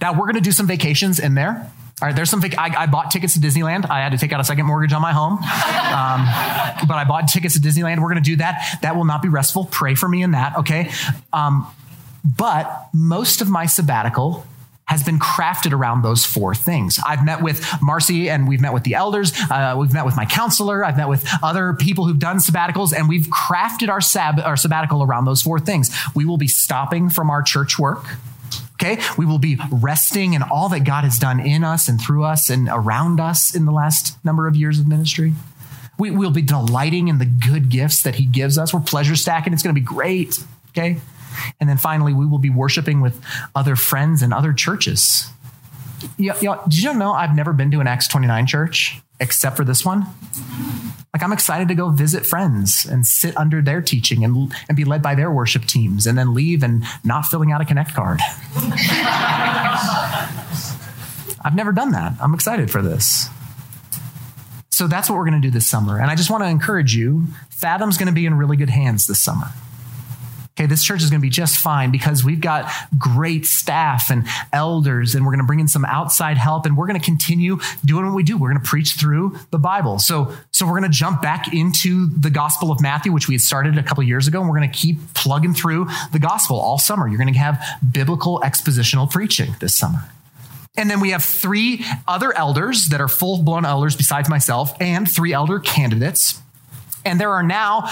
Now, we're going to do some vacations in there. All right, there's some. I, I, bought tickets to Disneyland. I had to take out a second mortgage on my home, um, but I bought tickets to Disneyland. We're going to do that. That will not be restful. Pray for me in that, okay? Um, but most of my sabbatical has been crafted around those four things. I've met with Marcy and we've met with the elders. Uh, we've met with my counselor. I've met with other people who've done sabbaticals, and we've crafted our, sab- our sabbatical around those four things. We will be stopping from our church work. Okay, we will be resting in all that God has done in us and through us and around us in the last number of years of ministry. We, will be delighting in the good gifts that He gives us. We're pleasure stacking. It's going to be great. Okay. And then finally, we will be worshiping with other friends and other churches. You, you know, did you know I've never been to an Acts 29 church except for this one? Like, I'm excited to go visit friends and sit under their teaching and, and be led by their worship teams and then leave and not filling out a Connect card. [LAUGHS] I've never done that. I'm excited for this. So that's what we're going to do this summer. And I just want to encourage you Fathom's going to be in really good hands this summer. Okay, this church is going to be just fine because we've got great staff and elders, and we're going to bring in some outside help, and we're going to continue doing what we do. We're going to preach through the Bible. So, so we're going to jump back into the Gospel of Matthew, which we had started a couple years ago, and we're going to keep plugging through the Gospel all summer. You're going to have biblical expositional preaching this summer. And then we have three other elders that are full blown elders besides myself, and three elder candidates. And there are now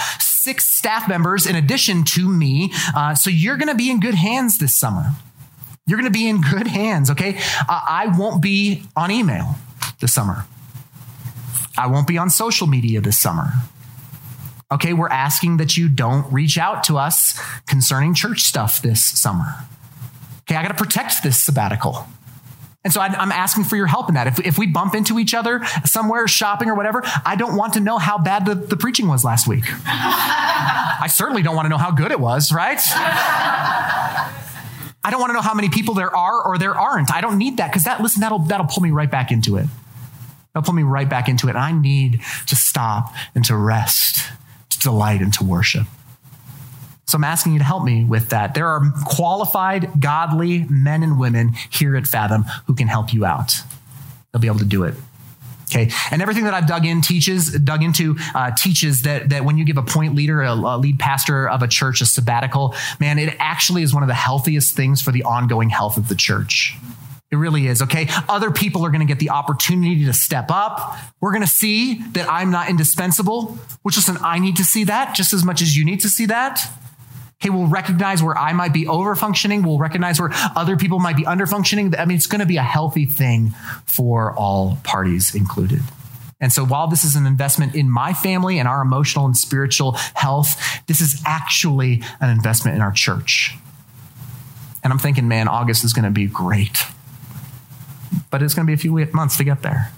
six staff members in addition to me. Uh, so you're going to be in good hands this summer. You're going to be in good hands, okay? Uh, I won't be on email this summer. I won't be on social media this summer. Okay, we're asking that you don't reach out to us concerning church stuff this summer. Okay, I got to protect this sabbatical. And so I'm asking for your help in that. If, if we bump into each other somewhere shopping or whatever, I don't want to know how bad the, the preaching was last week. [LAUGHS] I certainly don't want to know how good it was, right? I don't want to know how many people there are or there aren't. I don't need that because that, listen, that'll, that'll pull me right back into it. That'll pull me right back into it. And I need to stop and to rest, to delight and to worship. So I'm asking you to help me with that. There are qualified, godly men and women here at Fathom who can help you out. They'll be able to do it. Okay, and everything that I've dug in teaches, dug into, uh, teaches that that when you give a point leader, a, a lead pastor of a church, a sabbatical, man, it actually is one of the healthiest things for the ongoing health of the church. It really is, okay? Other people are going to get the opportunity to step up. We're going to see that I'm not indispensable, which listen, I need to see that just as much as you need to see that. Okay, we'll recognize where I might be over functioning. We'll recognize where other people might be under functioning. I mean, it's going to be a healthy thing for all parties included. And so while this is an investment in my family and our emotional and spiritual health, this is actually an investment in our church. And I'm thinking, man, August is going to be great. But it's going to be a few months to get there.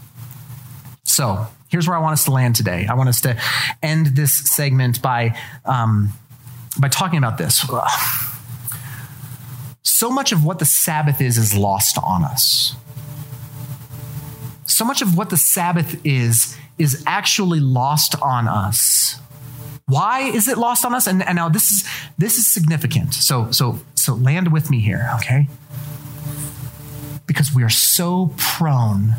So here's where I want us to land today. I want us to end this segment by um, by talking about this. So much of what the Sabbath is is lost on us. So much of what the Sabbath is is actually lost on us. Why is it lost on us? And, and now this is this is significant. So so so land with me here, okay? Because we are so prone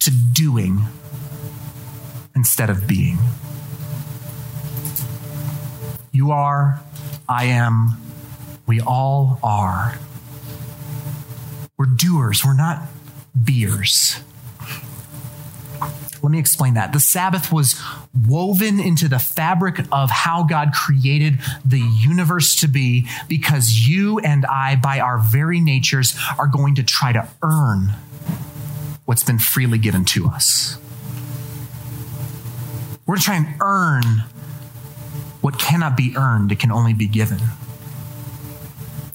to doing instead of being. You are, I am, we all are. We're doers, we're not beers. Let me explain that. The Sabbath was woven into the fabric of how God created the universe to be because you and I, by our very natures, are going to try to earn what's been freely given to us. We're going to earn what cannot be earned, it can only be given.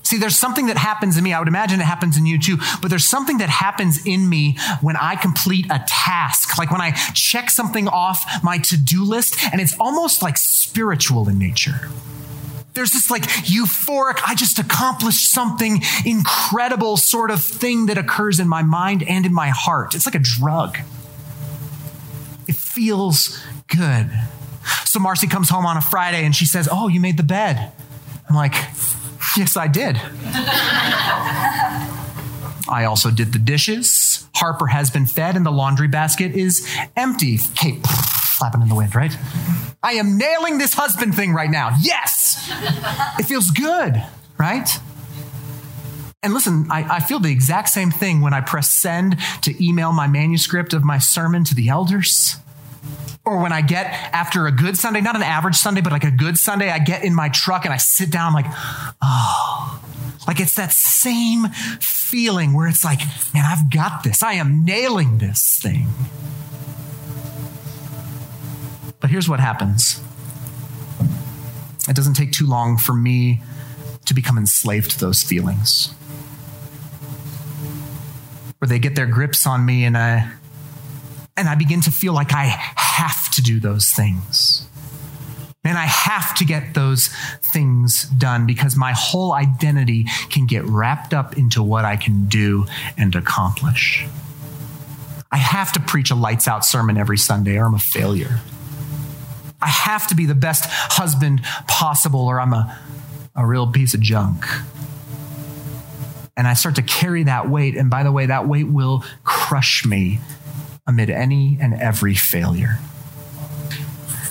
See, there's something that happens in me. I would imagine it happens in you too, but there's something that happens in me when I complete a task, like when I check something off my to do list, and it's almost like spiritual in nature. There's this like euphoric, I just accomplished something incredible sort of thing that occurs in my mind and in my heart. It's like a drug. It feels good. So Marcy comes home on a Friday and she says, Oh, you made the bed. I'm like, Yes, I did. I also did the dishes. Harper has been fed and the laundry basket is empty. Kate flapping in the wind, right? I am nailing this husband thing right now. Yes! It feels good, right? And listen, I, I, feel the exact same thing when I press send to email my manuscript of my sermon to the elders. Or when I get after a good Sunday, not an average Sunday, but like a good Sunday, I get in my truck and I sit down like, oh, Like it's that same feeling where it's like, man, I've got this. I am nailing this thing. But here's what happens it doesn't take too long for me to become enslaved to those feelings. Where they get their grips on me and I and I begin to feel like I have to do those things. Man, I have to get those things done because my whole identity can get wrapped up into what I can do and accomplish. I have to preach a lights out sermon every Sunday or I'm a failure. I have to be the best husband possible or I'm a, a real piece of junk. And I start to carry that weight. And by the way, that weight will crush me amid any and every failure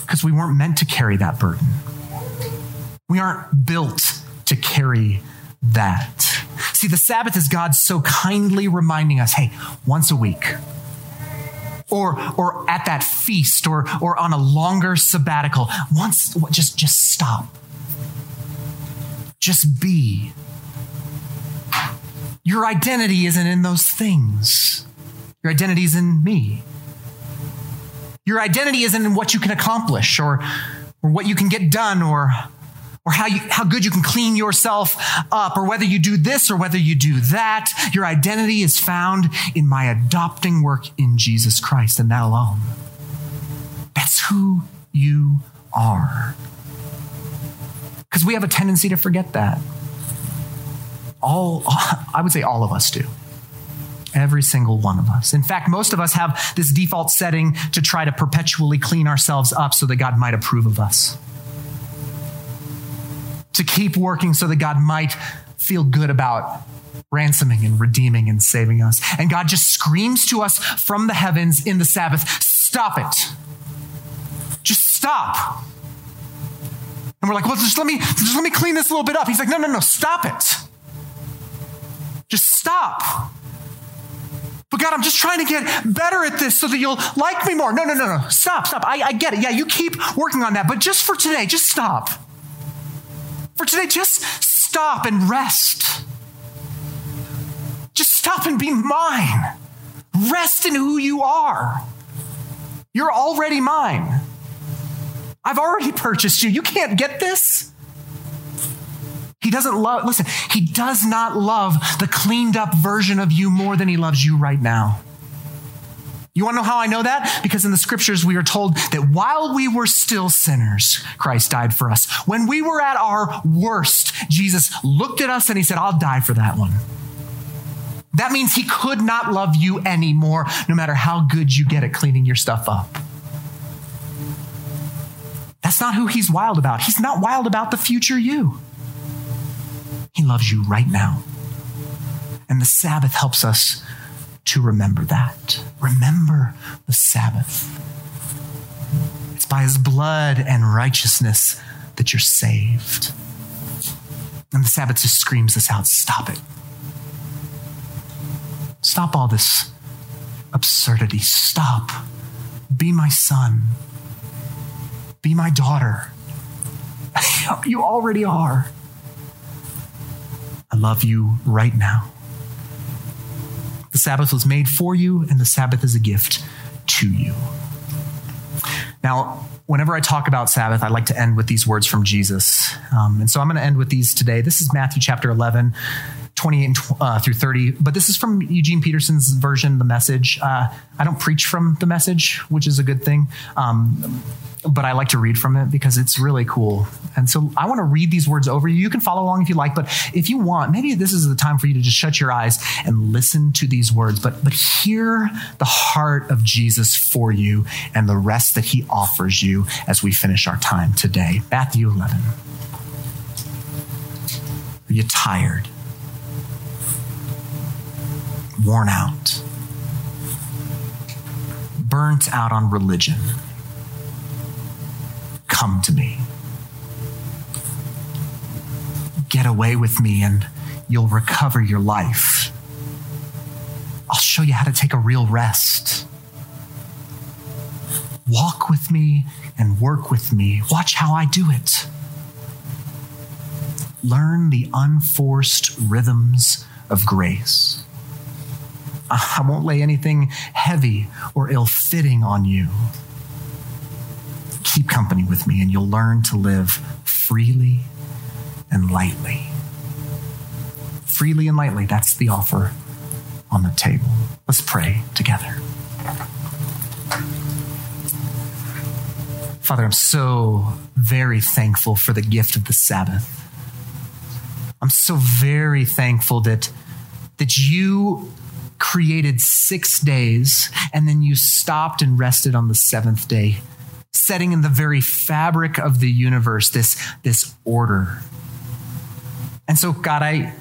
because we weren't meant to carry that burden. We aren't built to carry that. See, the Sabbath is God so kindly reminding us hey, once a week, or, or at that feast, or, or on a longer sabbatical, once, just, just stop. Just be. Your identity isn't in those things. Your identity is in me. Your identity isn't in what you can accomplish or, or what you can get done or, or how, you, how good you can clean yourself up or whether you do this or whether you do that. Your identity is found in my adopting work in Jesus Christ and that alone. That's who you are. Because we have a tendency to forget that. All, [LAUGHS] I would say all of us do. Every single one of us. In fact, most of us have this default setting to try to perpetually clean ourselves up so that God might approve of us. To keep working so that God might feel good about ransoming and redeeming and saving us. And God just screams to us from the heavens in the Sabbath stop it. Just stop. And we're like, well, just let me, just let me clean this a little bit up. He's like, no, no, no, stop it. Just stop. God, I'm just trying to get better at this so that you'll like me more. No, no, no, no. Stop, stop. I, I get it. Yeah, you keep working on that. But just for today, just stop. For today, just stop and rest. Just stop and be mine. Rest in who you are. You're already mine. I've already purchased you. You can't get this. He doesn't love, listen, he does not love the cleaned up version of you more than he loves you right now. You want to know how I know that? Because in the scriptures, we are told that while we were still sinners, Christ died for us. When we were at our worst, Jesus looked at us and he said, I'll die for that one. That means he could not love you anymore, no matter how good you get at cleaning your stuff up. That's not who he's wild about. He's not wild about the future you. He loves you right now. And the Sabbath helps us to remember that. Remember the Sabbath. It's by his blood and righteousness that you're saved. And the Sabbath just screams this out stop it. Stop all this absurdity. Stop. Be my son. Be my daughter. [LAUGHS] you already are. Love you right now. The Sabbath was made for you, and the Sabbath is a gift to you. Now, whenever I talk about Sabbath, I like to end with these words from Jesus. Um, and so I'm going to end with these today. This is Matthew chapter 11. 28 uh, through 30, but this is from Eugene Peterson's version, the message. Uh, I don't preach from the message, which is a good thing. Um, but I like to read from it because it's really cool. And so I want to read these words over you. You can follow along if you like, but if you want, maybe this is the time for you to just shut your eyes and listen to these words, but, but hear the heart of Jesus for you and the rest that he offers you as we finish our time today. Matthew 11. Are you tired? Worn out? Burnt out on religion? Come to me. Get away with me and you'll recover your life. I'll show you how to take a real rest. Walk with me and work with me. Watch how I do it. learn the unforced rhythms of grace. I won't lay anything heavy or ill fitting on you. Keep company with me, and you'll learn to live freely and lightly. Freely and lightly, that's the offer on the table. Let's pray together. Father, I'm so very thankful for the gift of the Sabbath. I'm so very thankful that, that you created six days and then you stopped and rested on the seventh day, setting in the very fabric of the universe this, this order. And so, God, I,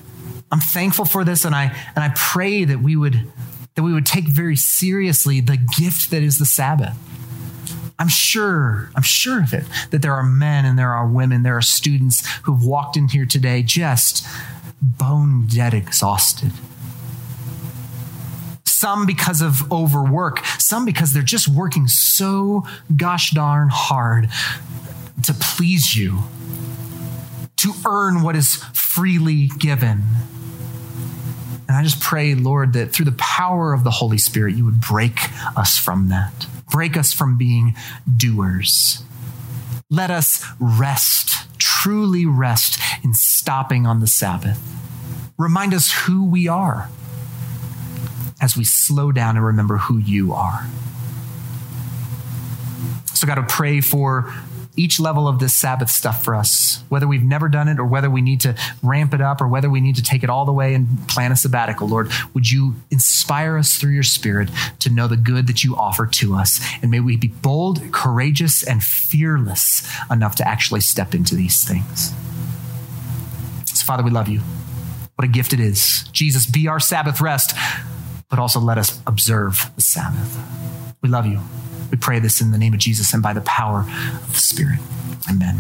I'm thankful for this and I, and I pray that we would, that we would take very seriously the gift that is the Sabbath. I'm sure, I'm sure of it, that there are men and there are women, there are students who've walked in here today just bone dead exhausted. Some because of overwork, some because they're just working so gosh darn hard to please you, to earn what is freely given. And I just pray, Lord, that through the power of the Holy Spirit, you would break us from that break us from being doers. Let us rest, truly rest in stopping on the Sabbath. Remind us who we are as we slow down and remember who you are. So, God, to pray for each level of this Sabbath stuff for us, whether we've never done it or whether we need to ramp it up or whether we need to take it all the way and plan a sabbatical, Lord, would you inspire us through your Spirit to know the good that you offer to us? And may we be bold, courageous, and fearless enough to actually step into these things. So, Father, we love you. What a gift it is. Jesus, be our Sabbath rest, but also let us observe the Sabbath. We love you. We pray this in the name of Jesus and by the power of the Spirit. Amen.